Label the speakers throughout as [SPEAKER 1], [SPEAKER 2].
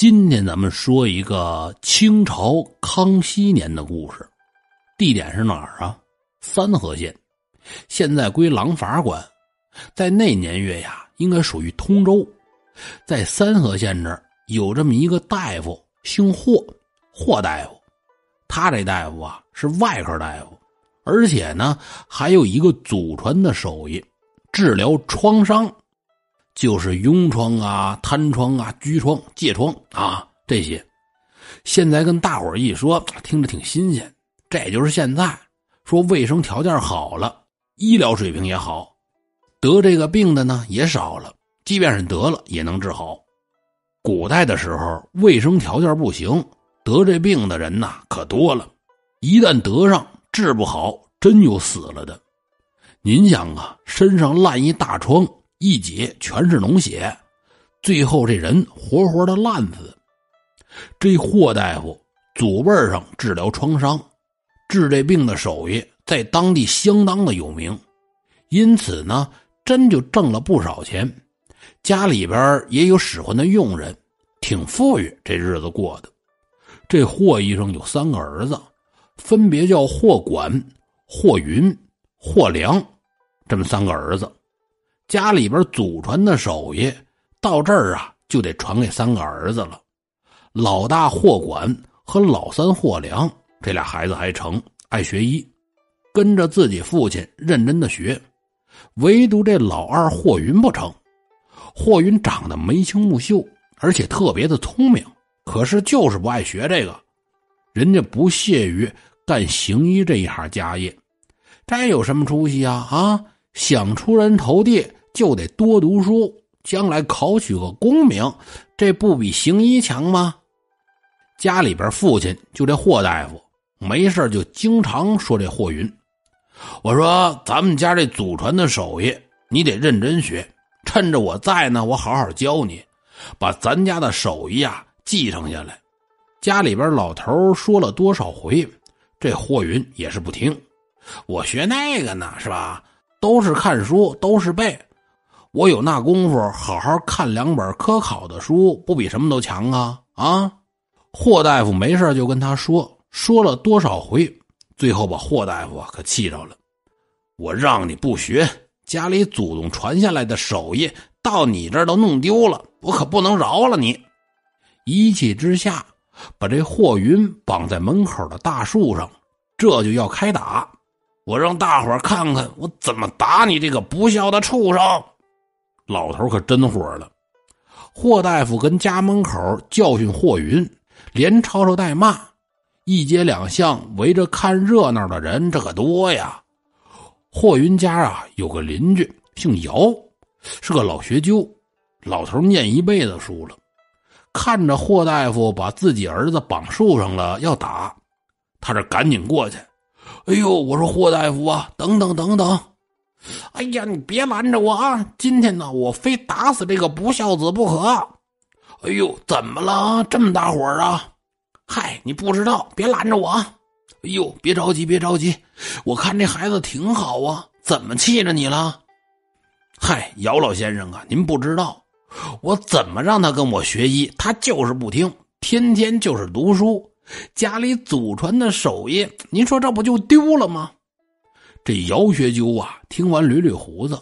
[SPEAKER 1] 今天咱们说一个清朝康熙年的故事，地点是哪儿啊？三河县，现在归廊坊管，在那年月呀，应该属于通州。在三河县这儿有这么一个大夫，姓霍，霍大夫。他这大夫啊是外科大夫，而且呢还有一个祖传的手艺，治疗创伤。就是痈疮啊、瘫疮啊、疽疮、疥疮啊这些，现在跟大伙一说，听着挺新鲜。这也就是现在说卫生条件好了，医疗水平也好，得这个病的呢也少了。即便是得了，也能治好。古代的时候，卫生条件不行，得这病的人呐可多了。一旦得上，治不好，真有死了的。您想啊，身上烂一大疮。一解全是脓血，最后这人活活的烂死。这霍大夫祖辈上治疗创伤、治这病的手艺在当地相当的有名，因此呢，真就挣了不少钱。家里边也有使唤的佣人，挺富裕，这日子过的。这霍医生有三个儿子，分别叫霍管、霍云、霍良，这么三个儿子。家里边祖传的手艺到这儿啊，就得传给三个儿子了。老大霍管和老三霍良这俩孩子还成，爱学医，跟着自己父亲认真的学。唯独这老二霍云不成。霍云长得眉清目秀，而且特别的聪明，可是就是不爱学这个。人家不屑于干行医这一行家业，这有什么出息啊？啊，想出人头地。就得多读书，将来考取个功名，这不比行医强吗？家里边父亲就这霍大夫，没事就经常说这霍云。我说咱们家这祖传的手艺，你得认真学。趁着我在呢，我好好教你，把咱家的手艺啊继承下来。家里边老头说了多少回，这霍云也是不听。我学那个呢，是吧？都是看书，都是背。我有那功夫，好好看两本科考的书，不比什么都强啊！啊，霍大夫没事就跟他说，说了多少回，最后把霍大夫可气着了。我让你不学，家里祖宗传下来的手艺，到你这儿都弄丢了，我可不能饶了你！一气之下，把这霍云绑在门口的大树上，这就要开打。我让大伙看看我怎么打你这个不孝的畜生！老头可真火了，霍大夫跟家门口教训霍云，连吵吵带骂，一街两巷围着看热闹的人这可多呀。霍云家啊有个邻居姓姚，是个老学究，老头念一辈子书了，看着霍大夫把自己儿子绑树上了要打，他这赶紧过去，哎呦，我说霍大夫啊，等等等等。哎呀，你别拦着我啊！今天呢，我非打死这个不孝子不可。哎呦，怎么了？这么大火啊？嗨，你不知道，别拦着我。哎呦，别着急，别着急，我看这孩子挺好啊，怎么气着你了？嗨，姚老先生啊，您不知道，我怎么让他跟我学医，他就是不听，天天就是读书，家里祖传的手艺，您说这不就丢了吗？这姚学究啊，听完捋捋胡子，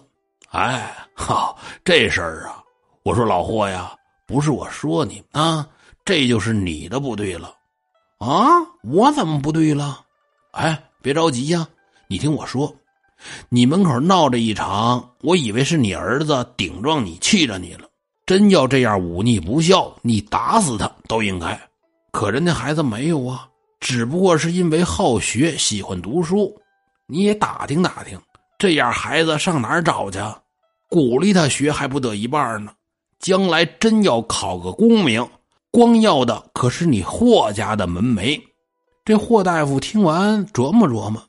[SPEAKER 1] 哎，哈，这事儿啊，我说老霍呀，不是我说你啊，这就是你的不对了，啊，我怎么不对了？哎，别着急呀，你听我说，你门口闹这一场，我以为是你儿子顶撞你，气着你了。真要这样忤逆不孝，你打死他都应该。可人家孩子没有啊，只不过是因为好学，喜欢读书。你也打听打听，这样孩子上哪儿找去？鼓励他学还不得一半呢？将来真要考个功名，光要的可是你霍家的门楣。这霍大夫听完琢磨琢磨，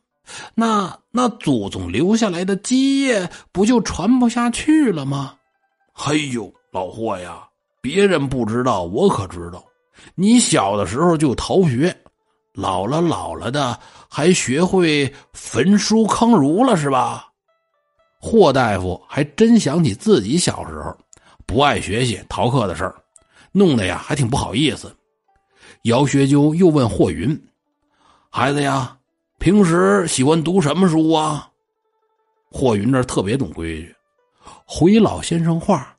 [SPEAKER 1] 那那祖宗留下来的基业不就传不下去了吗？嘿呦，老霍呀，别人不知道，我可知道，你小的时候就逃学。老了老了的，还学会焚书坑儒了是吧？霍大夫还真想起自己小时候不爱学习、逃课的事儿，弄得呀还挺不好意思。姚学究又问霍云：“孩子呀，平时喜欢读什么书啊？”霍云这特别懂规矩，回老先生话，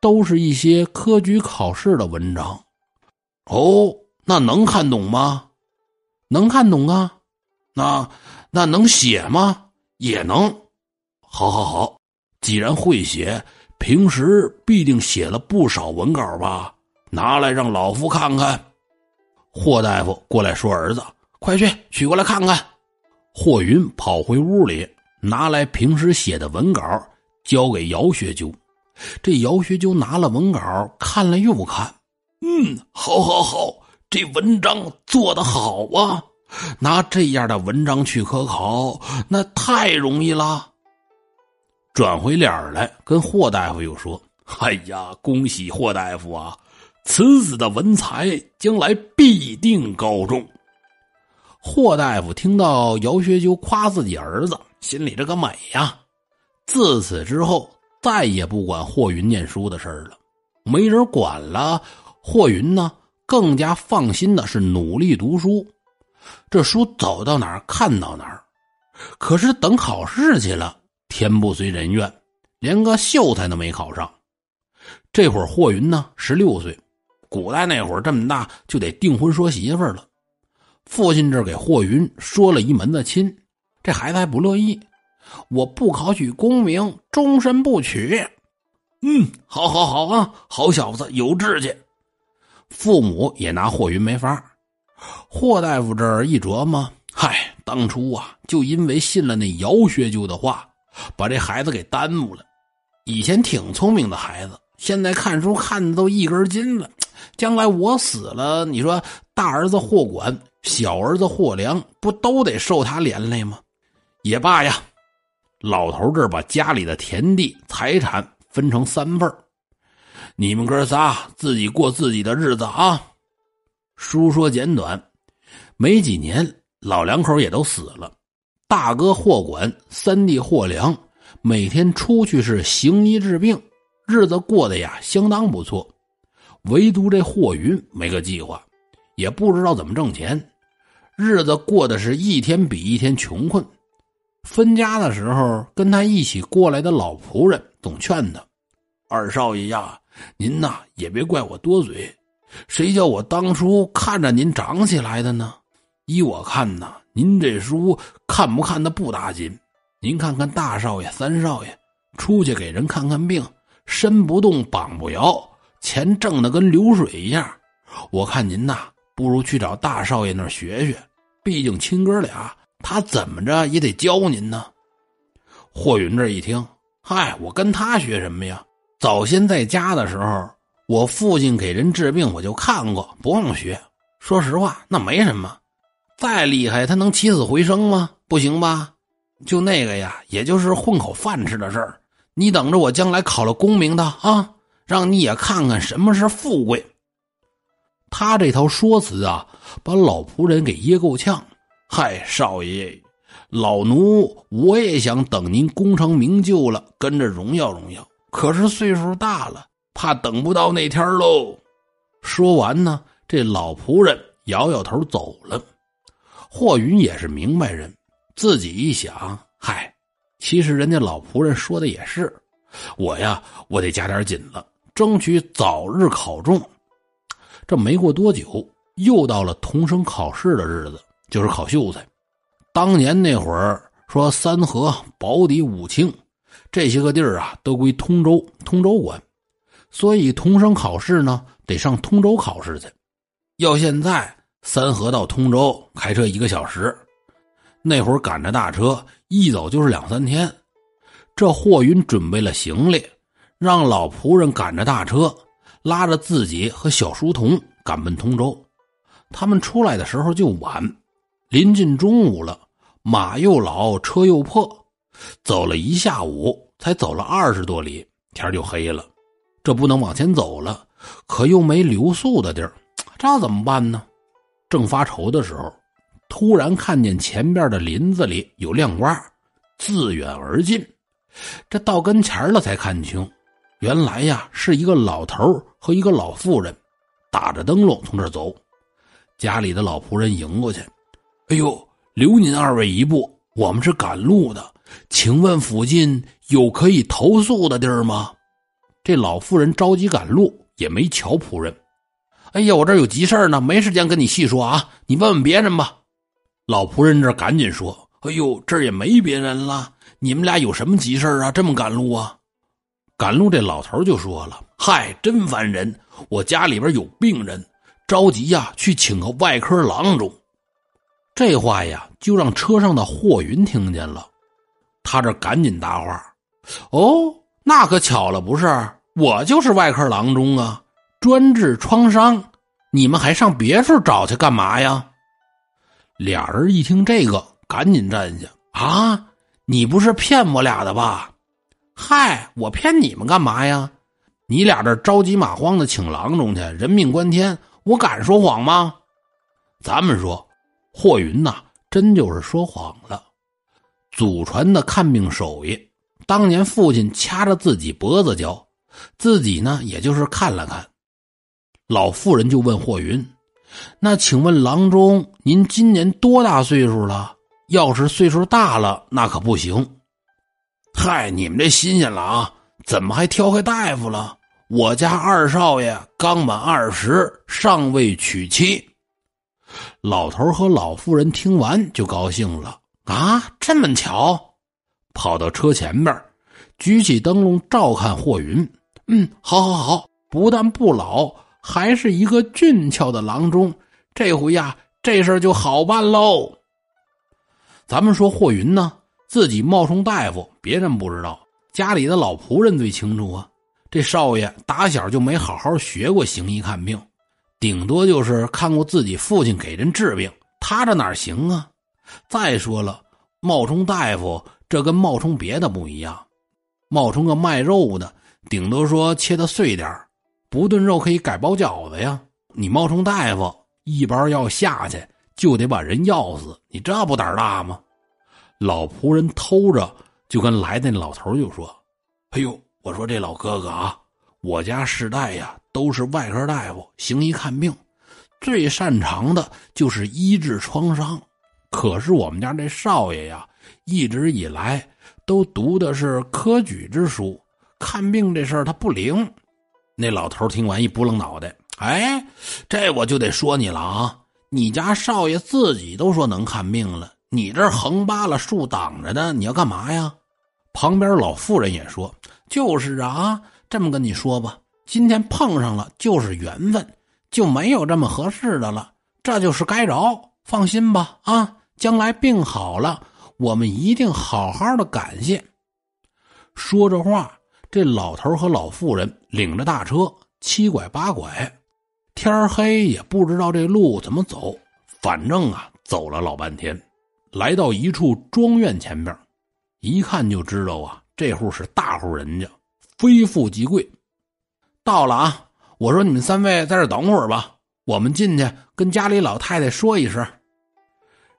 [SPEAKER 1] 都是一些科举考试的文章。哦，那能看懂吗？能看懂啊。那那能写吗？也能。好，好，好。既然会写，平时必定写了不少文稿吧？拿来让老夫看看。霍大夫过来说：“儿子，快去取过来看看。”霍云跑回屋里。拿来平时写的文稿，交给姚学究。这姚学究拿了文稿，看了又看，嗯，好，好，好，这文章做得好啊！拿这样的文章去科考，那太容易了。转回脸来，跟霍大夫又说：“哎呀，恭喜霍大夫啊！此子的文才，将来必定高中。”霍大夫听到姚学究夸自己儿子。心里这个美呀！自此之后，再也不管霍云念书的事儿了。没人管了，霍云呢更加放心的是努力读书。这书走到哪儿看到哪儿。可是等考试去了，天不遂人愿，连个秀才都没考上。这会儿霍云呢十六岁，古代那会儿这么大就得订婚说媳妇了。父亲这给霍云说了一门子亲。这孩子还不乐意，我不考取功名，终身不娶。嗯，好，好，好啊，好小子，有志气。父母也拿霍云没法。霍大夫这儿一琢磨，嗨，当初啊，就因为信了那姚学究的话，把这孩子给耽误了。以前挺聪明的孩子，现在看书看的都一根筋了。将来我死了，你说大儿子霍管，小儿子霍良，不都得受他连累吗？也罢呀，老头这儿把家里的田地财产分成三份你们哥仨自己过自己的日子啊。书说简短，没几年，老两口也都死了。大哥霍管，三弟霍良，每天出去是行医治病，日子过得呀相当不错。唯独这霍云没个计划，也不知道怎么挣钱，日子过得是一天比一天穷困。分家的时候，跟他一起过来的老仆人总劝他：“二少爷呀，您呐也别怪我多嘴，谁叫我当初看着您长起来的呢？依我看呐，您这书看不看的不打紧。您看看大少爷、三少爷出去给人看看病，身不动膀不摇，钱挣的跟流水一样。我看您呐，不如去找大少爷那儿学学，毕竟亲哥俩。”他怎么着也得教您呢。霍云这一听，嗨，我跟他学什么呀？早先在家的时候，我父亲给人治病，我就看过，不用学。说实话，那没什么。再厉害，他能起死回生吗？不行吧？就那个呀，也就是混口饭吃的事儿。你等着我将来考了功名的啊，让你也看看什么是富贵。他这套说辞啊，把老仆人给噎够呛。嗨，少爷，老奴我也想等您功成名就了，跟着荣耀荣耀。可是岁数大了，怕等不到那天喽。说完呢，这老仆人摇摇头走了。霍云也是明白人，自己一想，嗨，其实人家老仆人说的也是，我呀，我得加点紧了，争取早日考中。这没过多久，又到了童生考试的日子。就是考秀才，当年那会儿说三河、保底、武清这些个地儿啊，都归通州，通州管，所以童生考试呢得上通州考试去。要现在三河到通州开车一个小时，那会儿赶着大车一走就是两三天。这霍云准备了行李，让老仆人赶着大车，拉着自己和小书童赶奔通州。他们出来的时候就晚。临近中午了，马又老，车又破，走了一下午，才走了二十多里，天就黑了。这不能往前走了，可又没留宿的地儿，这怎么办呢？正发愁的时候，突然看见前边的林子里有亮光，自远而近。这到跟前了，才看清，原来呀是一个老头和一个老妇人，打着灯笼从这儿走。家里的老仆人迎过去：“哎呦，留您二位一步，我们是赶路的，请问附近有可以投宿的地儿吗？”这老妇人着急赶路，也没瞧仆人。哎呀，我这有急事呢，没时间跟你细说啊，你问问别人吧。老仆人这赶紧说：“哎呦，这儿也没别人了，你们俩有什么急事啊？这么赶路啊？”赶路这老头就说了：“嗨，真烦人！我家里边有病人，着急呀，去请个外科郎中。”这话呀，就让车上的霍云听见了。他这赶紧搭话：“哦，那可巧了，不是我就是外科郎中啊，专治创伤。你们还上别处找去干嘛呀？”俩人一听这个，赶紧站下：“啊，你不是骗我俩的吧？”嗨，我骗你们干嘛呀？你俩这着急马慌的请郎中去，人命关天，我敢说谎吗？咱们说，霍云呐，真就是说谎了。祖传的看病手艺，当年父亲掐着自己脖子教，自己呢也就是看了看。老妇人就问霍云：“那请问郎中，您今年多大岁数了？要是岁数大了，那可不行。”嗨，你们这新鲜了啊！怎么还挑开大夫了？我家二少爷刚满二十，尚未娶妻。老头和老妇人听完就高兴了啊！这么巧，跑到车前边，举起灯笼照看霍云。嗯，好，好，好！不但不老，还是一个俊俏的郎中。这回呀，这事就好办喽。咱们说霍云呢？自己冒充大夫，别人不知道，家里的老仆人最清楚啊。这少爷打小就没好好学过行医看病，顶多就是看过自己父亲给人治病，他这哪行啊？再说了，冒充大夫这跟冒充别的不一样，冒充个卖肉的，顶多说切的碎点不炖肉可以改包饺子呀。你冒充大夫，一包药下去就得把人药死，你这不胆大吗？老仆人偷着就跟来的那老头就说：“哎呦，我说这老哥哥啊，我家世代呀都是外科大夫，行医看病，最擅长的就是医治创伤。可是我们家这少爷呀，一直以来都读的是科举之书，看病这事儿他不灵。”那老头听完一拨楞脑袋：“哎，这我就得说你了啊！你家少爷自己都说能看病了。”你这横扒拉竖挡着的，你要干嘛呀？旁边老妇人也说：“就是啊，这么跟你说吧，今天碰上了就是缘分，就没有这么合适的了，这就是该着。放心吧，啊，将来病好了，我们一定好好的感谢。”说着话，这老头和老妇人领着大车七拐八拐，天黑也不知道这路怎么走，反正啊，走了老半天。来到一处庄院前边，一看就知道啊，这户是大户人家，非富即贵。到了啊，我说你们三位在这等会儿吧，我们进去跟家里老太太说一声。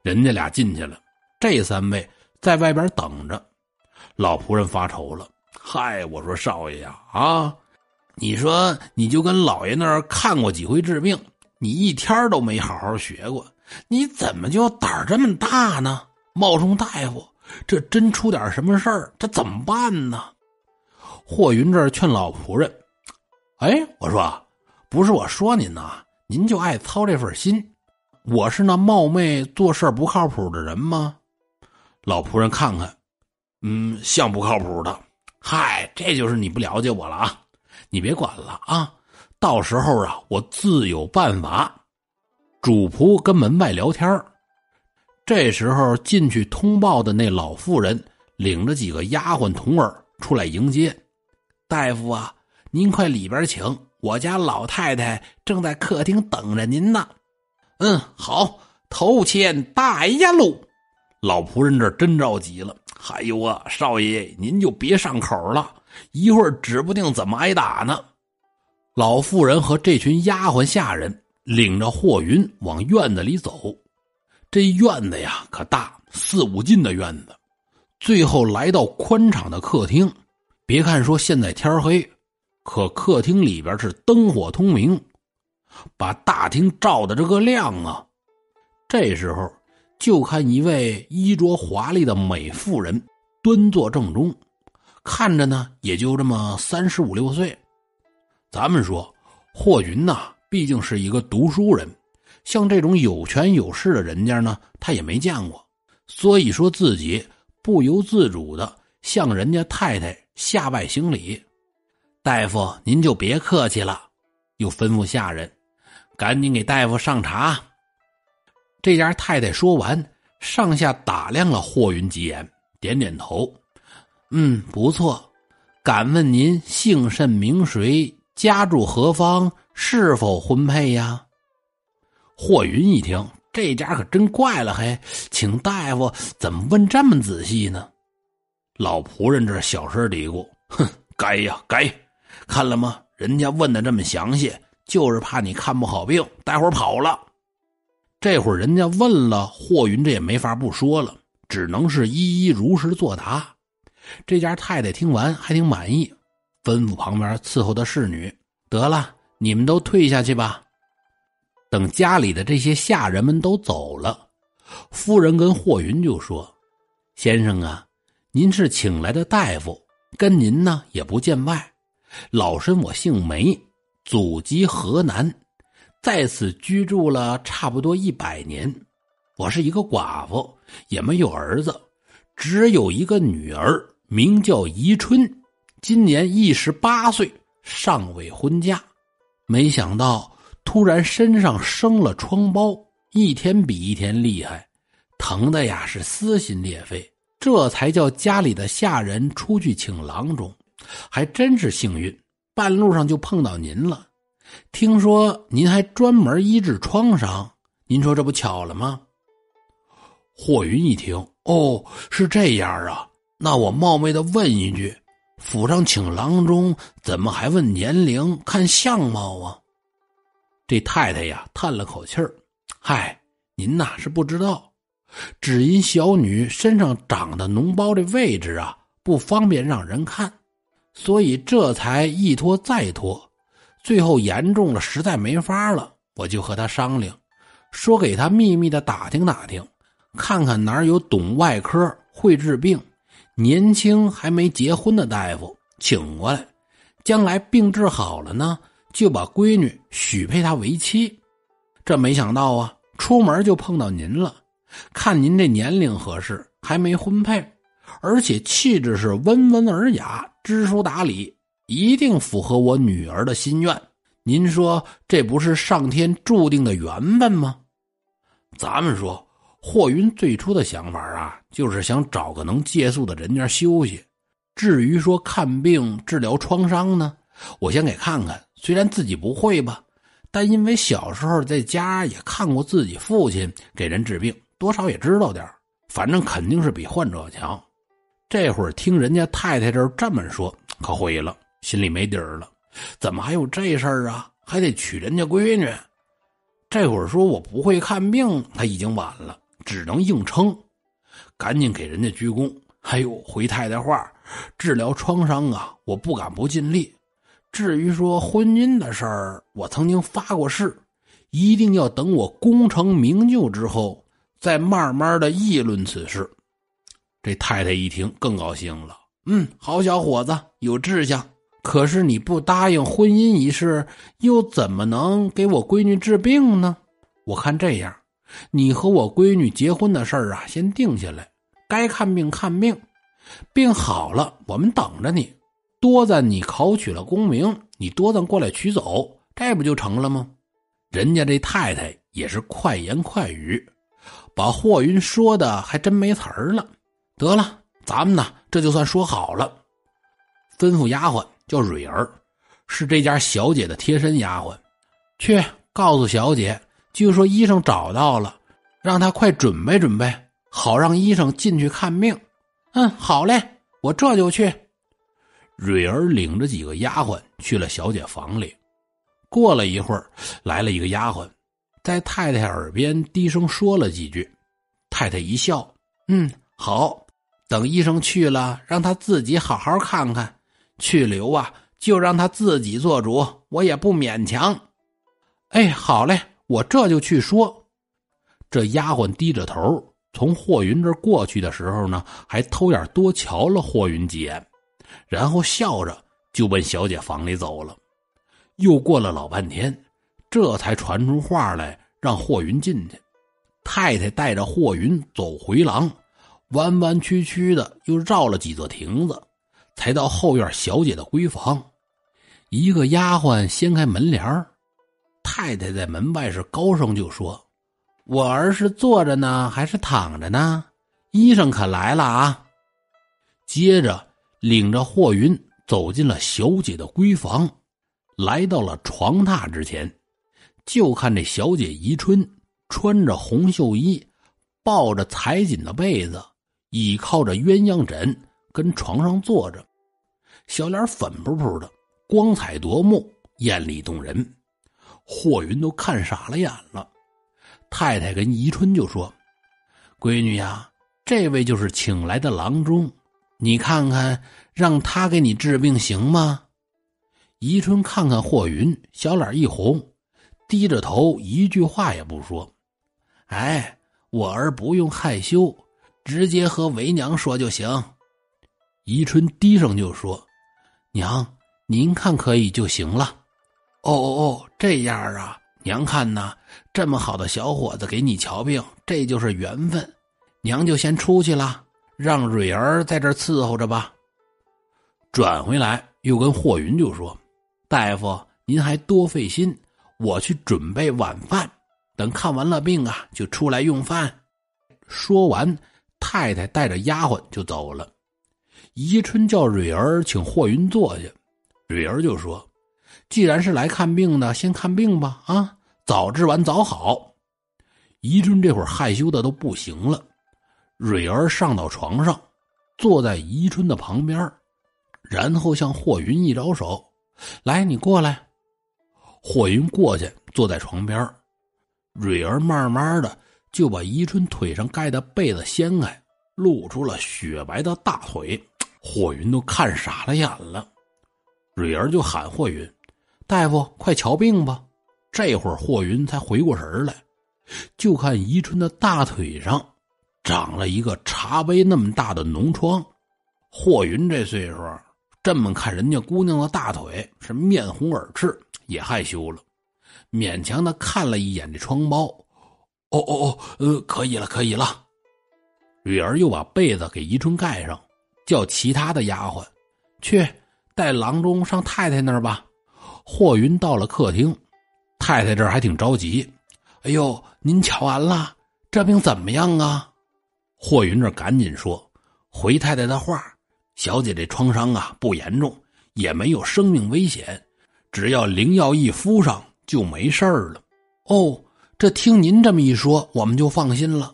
[SPEAKER 1] 人家俩进去了，这三位在外边等着。老仆人发愁了：“嗨，我说少爷呀，啊，你说你就跟老爷那儿看过几回治病，你一天都没好好学过。”你怎么就胆儿这么大呢？冒充大夫，这真出点什么事儿，这怎么办呢？霍云这劝老仆人：“哎，我说，不是我说您呐，您就爱操这份心。我是那冒昧做事不靠谱的人吗？”老仆人看看，嗯，像不靠谱的。嗨，这就是你不了解我了啊！你别管了啊，到时候啊，我自有办法。主仆跟门外聊天这时候进去通报的那老妇人领着几个丫鬟童儿出来迎接。大夫啊，您快里边请，我家老太太正在客厅等着您呢。嗯，好，头前带呀路。老仆人这真着急了。哎呦啊，少爷您就别上口了，一会儿指不定怎么挨打呢。老妇人和这群丫鬟下人。领着霍云往院子里走，这院子呀可大，四五进的院子。最后来到宽敞的客厅，别看说现在天黑，可客厅里边是灯火通明。把大厅照的这个亮啊！这时候，就看一位衣着华丽的美妇人端坐正中，看着呢也就这么三十五六岁。咱们说，霍云呐，毕竟是一个读书人，像这种有权有势的人家呢，他也没见过，所以说自己不由自主的向人家太太下拜行礼。大夫，您就别客气了，又吩咐下人。赶紧给大夫上茶。这家太太说完，上下打量了霍云几眼，点点头：“嗯，不错。敢问您姓甚名谁？家住何方？是否婚配呀？”霍云一听，这家可真怪了，嘿，请大夫怎么问这么仔细呢？老仆人这小声嘀咕：“哼，该呀，该。看了吗？人家问的这么详细。”就是怕你看不好病，待会儿跑了。这会儿人家问了霍云，这也没法不说了，只能是一一如实作答。这家太太听完还挺满意，吩咐旁边伺候的侍女：“得了，你们都退下去吧。”等家里的这些下人们都走了，夫人跟霍云就说：“先生啊，您是请来的大夫，跟您呢也不见外。老身我姓梅。”祖籍河南，在此居住了差不多一百年。我是一个寡妇，也没有儿子，只有一个女儿，名叫宜春，今年一十八岁，尚未婚嫁。没想到突然身上生了疮包，一天比一天厉害，疼的呀是撕心裂肺。这才叫家里的下人出去请郎中，还真是幸运。半路上就碰到您了，听说您还专门医治创伤，您说这不巧了吗？霍云一听，哦，是这样啊，那我冒昧的问一句，府上请郎中，怎么还问年龄、看相貌啊？这太太呀，叹了口气儿，嗨，您呐是不知道，只因小女身上长的脓包的位置啊，不方便让人看。所以这才一拖再拖，最后严重了，实在没法了，我就和他商量，说给他秘密的打听打听，看看哪有懂外科、会治病、年轻还没结婚的大夫，请过来，将来病治好了呢，就把闺女许配他为妻。这没想到啊，出门就碰到您了，看您这年龄合适，还没婚配。而且气质是温文尔雅、知书达理，一定符合我女儿的心愿。您说这不是上天注定的缘分吗？咱们说，霍云最初的想法啊，就是想找个能借宿的人家休息。至于说看病、治疗创伤呢，我先给看看。虽然自己不会吧，但因为小时候在家也看过自己父亲给人治病，多少也知道点反正肯定是比患者强。这会儿听人家太太这这么说，可毁了，心里没底儿了。怎么还有这事儿啊？还得娶人家闺女。这会儿说我不会看病，他已经晚了，只能硬撑。赶紧给人家鞠躬。哎呦，回太太话，治疗创伤啊，我不敢不尽力。至于说婚姻的事儿，我曾经发过誓，一定要等我功成名就之后，再慢慢的议论此事。这太太一听更高兴了，嗯，好小伙子，有志向。可是你不答应婚姻一事，又怎么能给我闺女治病呢？我看这样，你和我闺女结婚的事儿啊，先定下来，该看病看病，病好了我们等着你。多赞你考取了功名，你多赞过来取走，这不就成了吗？人家这太太也是快言快语，把霍云说的还真没词儿了。得了，咱们呢这就算说好了。吩咐丫鬟叫蕊儿，是这家小姐的贴身丫鬟，去告诉小姐，就说医生找到了，让她快准备准备，好让医生进去看病。嗯，好嘞，我这就去。蕊儿领着几个丫鬟去了小姐房里。过了一会儿，来了一个丫鬟，在太太耳边低声说了几句。太太一笑，嗯，好。等医生去了，让他自己好好看看。去留啊，就让他自己做主，我也不勉强。哎，好嘞，我这就去说。这丫鬟低着头从霍云这过去的时候呢，还偷眼多瞧了霍云几眼，然后笑着就奔小姐房里走了。又过了老半天，这才传出话来，让霍云进去。太太带着霍云走回廊，弯弯曲曲的又绕了几座亭子，才到后院小姐的闺房。一个丫鬟掀开门帘太太在门外是高声就说：“我儿是坐着呢，还是躺着呢？医生可来了啊！”接着领着霍云走进了小姐的闺房，来到了床榻之前，就看这小姐宜春。穿着红绣衣，抱着裁锦的被子，倚靠着鸳鸯枕，跟床上坐着，小脸粉扑扑的，光彩夺目，艳丽动人。霍云都看傻了眼了。太太跟宜春就说：“闺女呀，这位就是请来的郎中，你看看，让他给你治病行吗？”宜春看看霍云，小脸一红，低着头，一句话也不说。哎，我儿不用害羞，直接和为娘说就行。宜春低声就说：“娘，您看可以就行了。”哦哦哦，这样啊，娘看呐，这么好的小伙子给你瞧病，这就是缘分。娘就先出去了，让蕊儿在这伺候着吧。转回来又跟霍云就说：“大夫，您还多费心，我去准备晚饭。”等看完了病啊，就出来用饭。说完，太太带着丫鬟就走了。宜春叫蕊儿请霍云坐下，蕊儿就说：“既然是来看病的，先看病吧。啊，早治完早好。”宜春这会儿害羞的都不行了。蕊儿上到床上，坐在宜春的旁边，然后向霍云一招手：“来，你过来。”霍云过去，坐在床边。蕊儿慢慢的就把宜春腿上盖的被子掀开，露出了雪白的大腿。霍云都看傻了眼了。蕊儿就喊霍云：“大夫，快瞧病吧！”这会儿霍云才回过神来，就看宜春的大腿上长了一个茶杯那么大的脓疮。霍云这岁数，这么看人家姑娘的大腿，是面红耳赤，也害羞了。勉强的看了一眼这疮包，哦哦哦，呃，可以了，可以了。蕊儿又把被子给宜春盖上，叫其他的丫鬟去带郎中上太太那儿吧。霍云到了客厅，太太这儿还挺着急。哎呦，您瞧完了，这病怎么样啊？霍云这赶紧说回太太的话，小姐这创伤啊不严重，也没有生命危险，只要灵药一敷上。就没事儿了，哦，这听您这么一说，我们就放心了。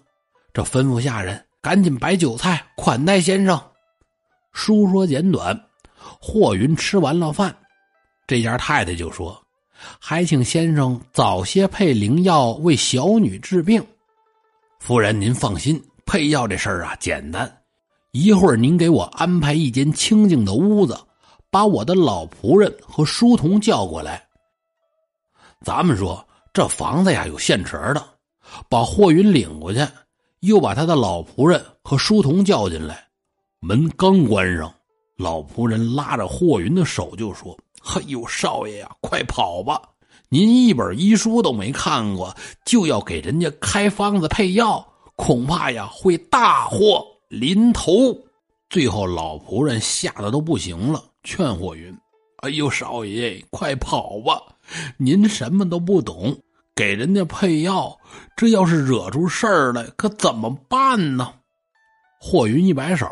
[SPEAKER 1] 这吩咐下人赶紧摆酒菜款待先生。书说简短，霍云吃完了饭，这家太太就说：“还请先生早些配灵药为小女治病。”夫人您放心，配药这事儿啊简单，一会儿您给我安排一间清静的屋子，把我的老仆人和书童叫过来。咱们说这房子呀有现成的，把霍云领过去，又把他的老仆人和书童叫进来。门刚关上，老仆人拉着霍云的手就说：“嘿呦，少爷呀，快跑吧！您一本医书都没看过，就要给人家开方子配药，恐怕呀会大祸临头。”最后，老仆人吓得都不行了，劝霍云：“哎呦，少爷，快跑吧！”您什么都不懂，给人家配药，这要是惹出事儿来，可怎么办呢？霍云一摆手：“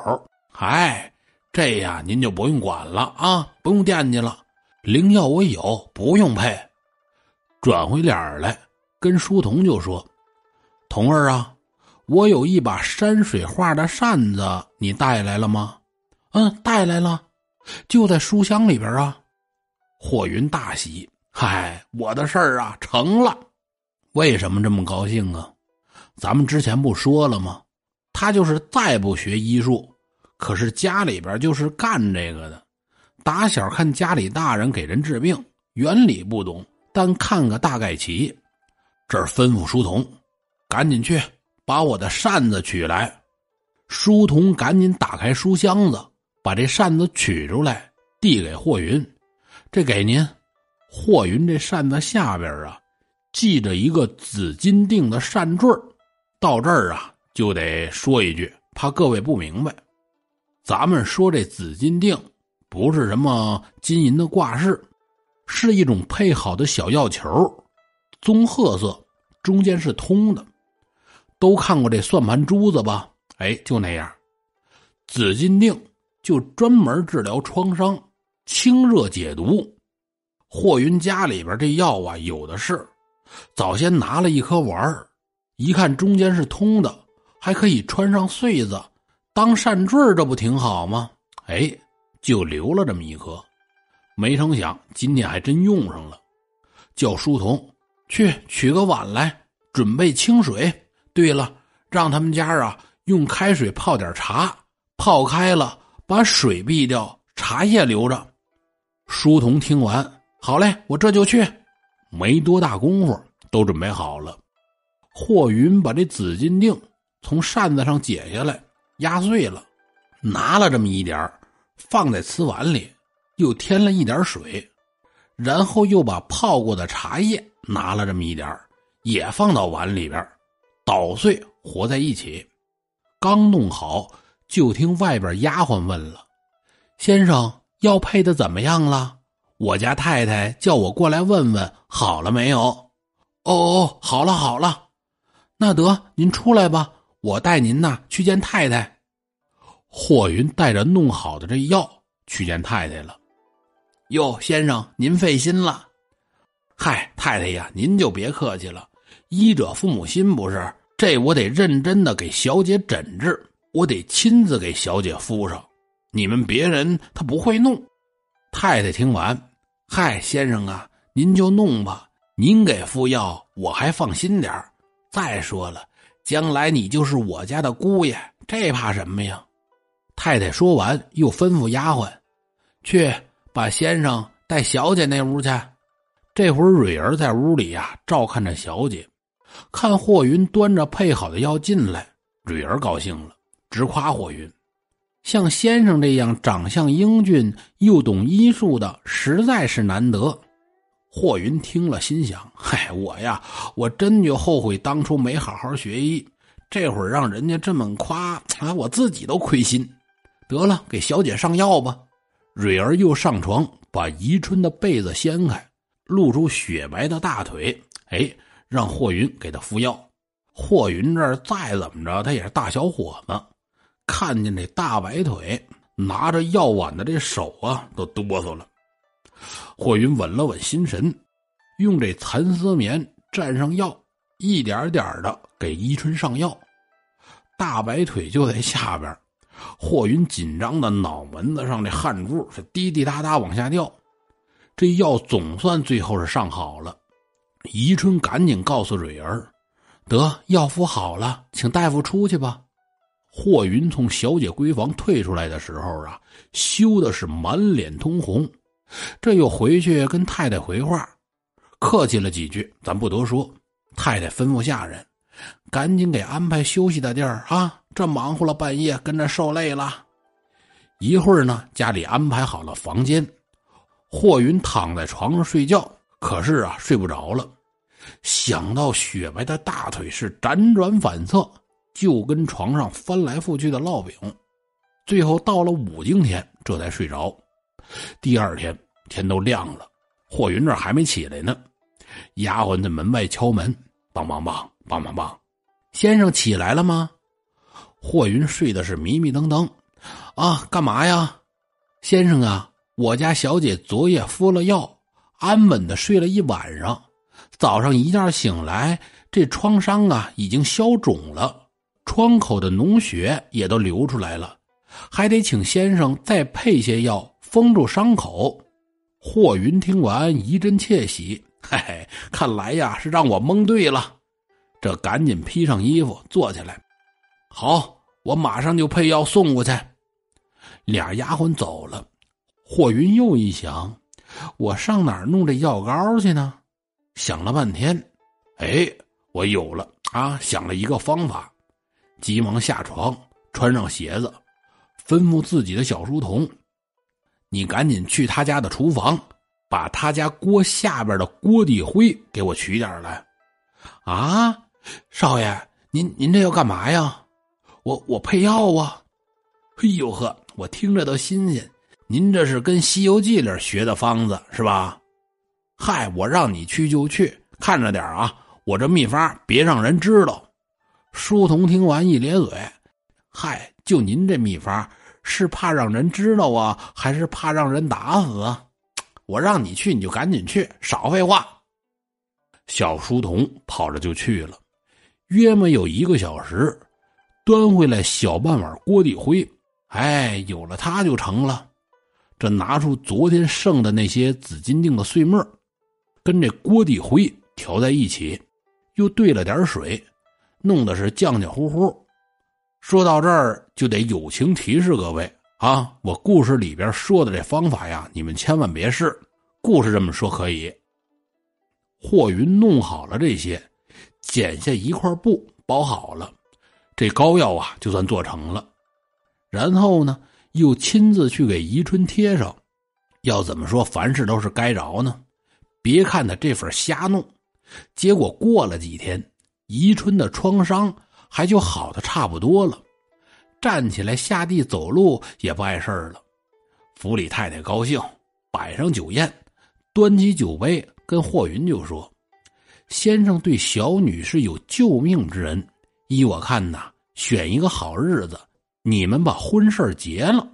[SPEAKER 1] 嗨，这呀，您就不用管了啊，不用惦记了。灵药我有，不用配。”转回脸来，跟书童就说：“童儿啊，我有一把山水画的扇子，你带来了吗？”“嗯，带来了，就在书箱里边啊。”霍云大喜。嗨，我的事儿啊成了，为什么这么高兴啊？咱们之前不说了吗？他就是再不学医术，可是家里边就是干这个的。打小看家里大人给人治病，原理不懂，但看个大概齐。这儿吩咐书童，赶紧去把我的扇子取来。书童赶紧打开书箱子，把这扇子取出来，递给霍云：“这给您。”霍云这扇子下边啊，系着一个紫金锭的扇坠到这儿啊，就得说一句，怕各位不明白。咱们说这紫金锭不是什么金银的挂饰，是一种配好的小药球，棕褐色，中间是通的。都看过这算盘珠子吧？哎，就那样。紫金锭就专门治疗创伤、清热解毒。霍云家里边这药啊有的是，早先拿了一颗丸一看中间是通的，还可以穿上穗子。当扇坠这不挺好吗？哎，就留了这么一颗，没成想今天还真用上了。叫书童去取个碗来，准备清水。对了，让他们家啊用开水泡点茶，泡开了把水避掉，茶叶留着。书童听完，好嘞，我这就去。没多大功夫，都准备好了。霍云把这紫金锭从扇子上解下来。压碎了，拿了这么一点放在瓷碗里，又添了一点水，然后又把泡过的茶叶拿了这么一点也放到碗里边，捣碎和在一起。刚弄好，就听外边丫鬟问了：“先生，药配的怎么样了？我家太太叫我过来问问，好了没有？”“哦哦，好了好了。”“那得您出来吧。”我带您呐去见太太。霍云带着弄好的这药去见太太了。哟，先生您费心了。嗨，太太呀，您就别客气了。医者父母心不是？这我得认真的给小姐诊治，我得亲自给小姐敷上。你们别人他不会弄。太太听完，嗨，先生啊，您就弄吧。您给敷药，我还放心点再说了。将来你就是我家的姑爷，这怕什么呀？太太说完，又吩咐丫鬟：“去把先生带小姐那屋去。”这会儿蕊儿在屋里呀，照看着小姐。看霍云端着配好的药进来，蕊儿高兴了，直夸霍云：“像先生这样长相英俊又懂医术的，实在是难得。”霍云听了，心想：“嗨，我呀，我真就后悔当初没好好学医。这会儿让人家这么夸啊，我自己都亏心。得了，给小姐上药吧。”蕊儿又上床，把宜春的被子掀开，露出雪白的大腿。哎，让霍云给他敷药。霍云这儿再怎么着，他也是大小伙子，看见这大白腿，拿着药碗的这手啊，都哆嗦了。霍云稳了稳心神，用这蚕丝棉蘸上药，一点点的给伊春上药。大白腿就在下边，霍云紧张的脑门子上这汗珠是滴滴答答往下掉。这药总算最后是上好了。宜春赶紧告诉蕊儿：“得药敷好了，请大夫出去吧。”霍云从小姐闺房退出来的时候啊，羞的是满脸通红。这又回去跟太太回话，客气了几句，咱不多说。太太吩咐下人，赶紧给安排休息的地儿啊！这忙活了半夜，跟着受累了。一会儿呢，家里安排好了房间，霍云躺在床上睡觉，可是啊，睡不着了。想到雪白的大腿是辗转反侧，就跟床上翻来覆去的烙饼，最后到了五更天，这才睡着。第二天天都亮了，霍云这还没起来呢。丫鬟在门外敲门，梆梆梆梆梆梆，先生起来了吗？霍云睡的是迷迷瞪瞪，啊，干嘛呀？先生啊，我家小姐昨夜敷了药，安稳的睡了一晚上，早上一觉醒来，这创伤啊已经消肿了，窗口的脓血也都流出来了，还得请先生再配些药。封住伤口，霍云听完一阵窃喜，嘿 嘿，看来呀是让我蒙对了。这赶紧披上衣服坐起来，好，我马上就配药送过去。俩丫鬟走了，霍云又一想，我上哪儿弄这药膏去呢？想了半天，哎，我有了啊！想了一个方法，急忙下床，穿上鞋子，吩咐自己的小书童：“你赶紧去他家的厨房，把他家锅下边的锅底灰给我取点来。”啊，少爷，您您这要干嘛呀？我我配药啊！哎呦呵，我听着都新鲜。您这是跟《西游记》里学的方子是吧？嗨，我让你去就去，看着点啊！我这秘方别让人知道。书童听完一咧嘴：“嗨，就您这秘方，是怕让人知道啊，还是怕让人打死啊？我让你去，你就赶紧去，少废话。”小书童跑着就去了，约莫有一个小时，端回来小半碗锅底灰。哎，有了它就成了。这拿出昨天剩的那些紫金锭的碎末。跟这锅底灰调在一起，又兑了点水，弄的是浆浆糊糊。说到这儿，就得友情提示各位啊，我故事里边说的这方法呀，你们千万别试。故事这么说可以。霍云弄好了这些，剪下一块布包好了，这膏药啊就算做成了。然后呢，又亲自去给宜春贴上。要怎么说，凡事都是该着呢。别看他这份瞎弄，结果过了几天，宜春的创伤还就好的差不多了，站起来下地走路也不碍事了。府里太太高兴，摆上酒宴，端起酒杯跟霍云就说：“先生对小女是有救命之恩，依我看呐，选一个好日子，你们把婚事结了。”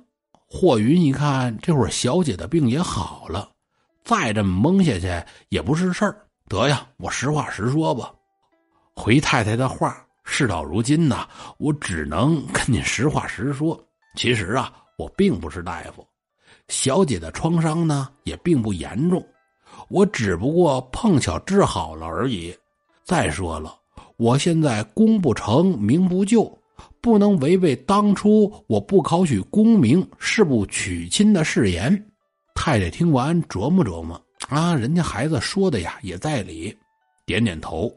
[SPEAKER 1] 霍云一看，这会儿小姐的病也好了。再这么蒙下去也不是事儿，得呀，我实话实说吧。回太太的话，事到如今呢，我只能跟你实话实说。其实啊，我并不是大夫，小姐的创伤呢也并不严重，我只不过碰巧治好了而已。再说了，我现在功不成名不就，不能违背当初我不考取功名誓不娶亲的誓言。太太听完琢磨琢磨，啊，人家孩子说的呀也在理，点点头，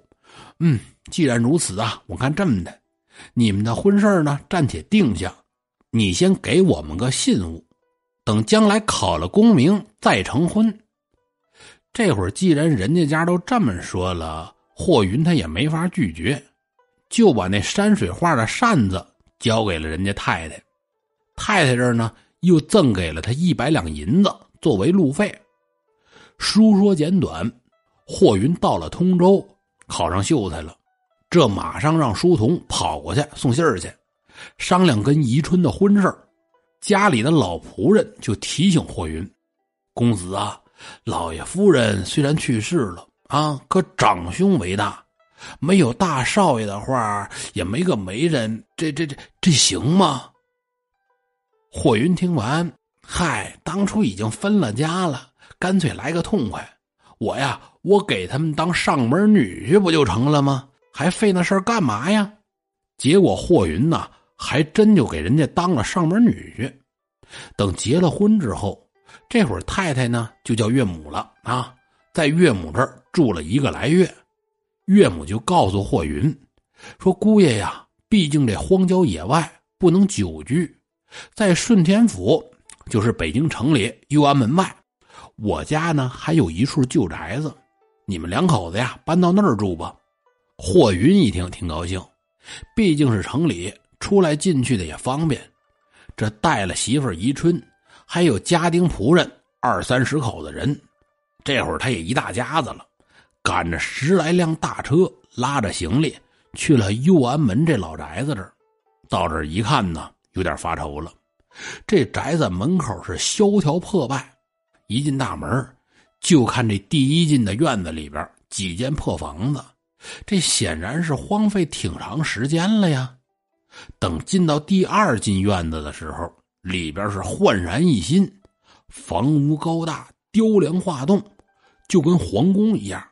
[SPEAKER 1] 嗯，既然如此啊，我看这么的，你们的婚事呢暂且定下，你先给我们个信物，等将来考了功名再成婚。这会儿既然人家家都这么说了，霍云他也没法拒绝，就把那山水画的扇子交给了人家太太，太太这儿呢。又赠给了他一百两银子作为路费。书说简短，霍云到了通州，考上秀才了，这马上让书童跑过去送信儿去，商量跟宜春的婚事儿家里的老仆人就提醒霍云：“公子啊，老爷夫人虽然去世了啊，可长兄为大，没有大少爷的话，也没个媒人，这这这这行吗？”霍云听完，嗨，当初已经分了家了，干脆来个痛快。我呀，我给他们当上门女婿不就成了吗？还费那事儿干嘛呀？结果霍云呐，还真就给人家当了上门女婿。等结了婚之后，这会儿太太呢就叫岳母了啊，在岳母这儿住了一个来月。岳母就告诉霍云，说姑爷呀，毕竟这荒郊野外不能久居。在顺天府，就是北京城里右安门外，我家呢还有一处旧宅子，你们两口子呀搬到那儿住吧。霍云一听挺高兴，毕竟是城里，出来进去的也方便。这带了媳妇宜春，还有家丁仆人二三十口子人，这会儿他也一大家子了，赶着十来辆大车，拉着行李去了右安门这老宅子这儿。到这儿一看呢。有点发愁了，这宅子门口是萧条破败，一进大门，就看这第一进的院子里边几间破房子，这显然是荒废挺长时间了呀。等进到第二进院子的时候，里边是焕然一新，房屋高大，雕梁画栋，就跟皇宫一样。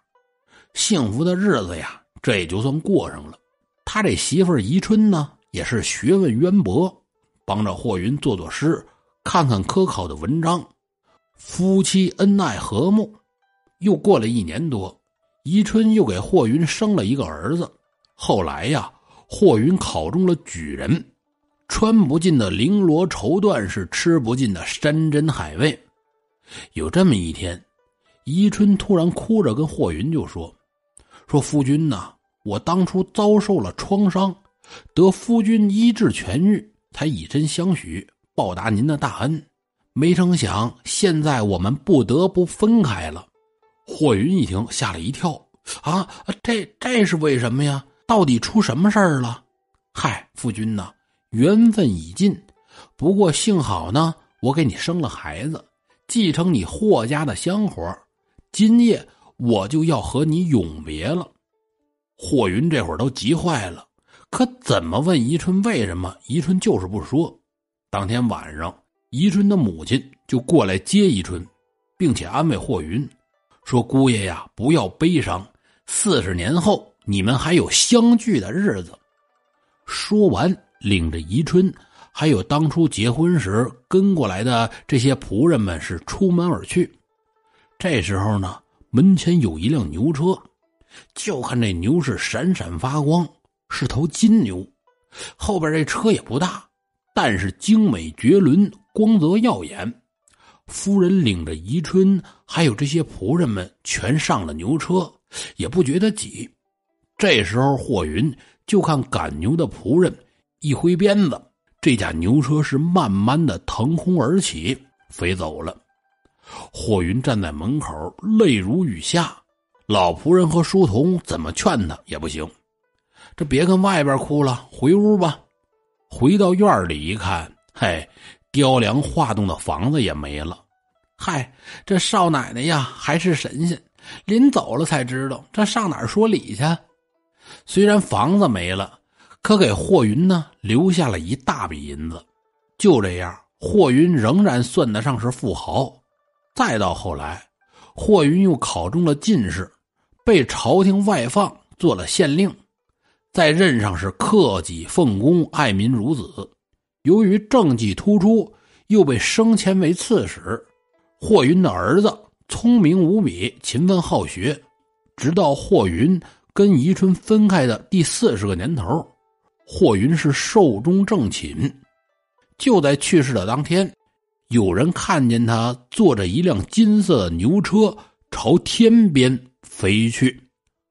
[SPEAKER 1] 幸福的日子呀，这也就算过上了。他这媳妇宜春呢，也是学问渊博。帮着霍云做做诗，看看科考的文章，夫妻恩爱和睦。又过了一年多，宜春又给霍云生了一个儿子。后来呀，霍云考中了举人，穿不尽的绫罗绸缎是吃不尽的山珍海味。有这么一天，宜春突然哭着跟霍云就说：“说夫君呐，我当初遭受了创伤，得夫君医治痊愈，才以身相许，报答您的大恩。没成想，现在我们不得不分开了。”霍云一听，吓了一跳：“啊，这这是为什么呀？到底出什么事儿了？”“嗨，夫君呐，缘分已尽，不过幸好呢，我给你生了孩子。”继承你霍家的香火，今夜我就要和你永别了。霍云这会儿都急坏了，可怎么问宜春为什么？宜春就是不说。当天晚上，宜春的母亲就过来接宜春，并且安慰霍云说：“姑爷呀，不要悲伤，四十年后你们还有相聚的日子。”说完，领着宜春。还有当初结婚时跟过来的这些仆人们是出门而去。这时候呢，门前有一辆牛车，就看这牛是闪闪发光，是头金牛。后边这车也不大，但是精美绝伦，光泽耀眼。夫人领着宜春还有这些仆人们全上了牛车，也不觉得挤。这时候霍云就看赶牛的仆人一挥鞭子。这架牛车是慢慢的腾空而起，飞走了。霍云站在门口，泪如雨下。老仆人和书童怎么劝他也不行，这别跟外边哭了，回屋吧。回到院里一看，嘿，雕梁画栋的房子也没了。嗨，这少奶奶呀，还是神仙，临走了才知道，这上哪儿说理去？虽然房子没了。可给霍云呢留下了一大笔银子，就这样，霍云仍然算得上是富豪。再到后来，霍云又考中了进士，被朝廷外放做了县令，在任上是克己奉公、爱民如子。由于政绩突出，又被升迁为刺史。霍云的儿子聪明无比，勤奋好学，直到霍云跟宜春分开的第四十个年头。霍云是寿终正寝，就在去世的当天，有人看见他坐着一辆金色的牛车朝天边飞去。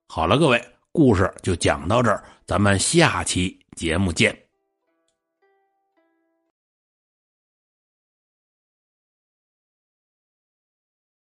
[SPEAKER 1] 好了，各位，故事就讲到这儿，咱们下期节目见。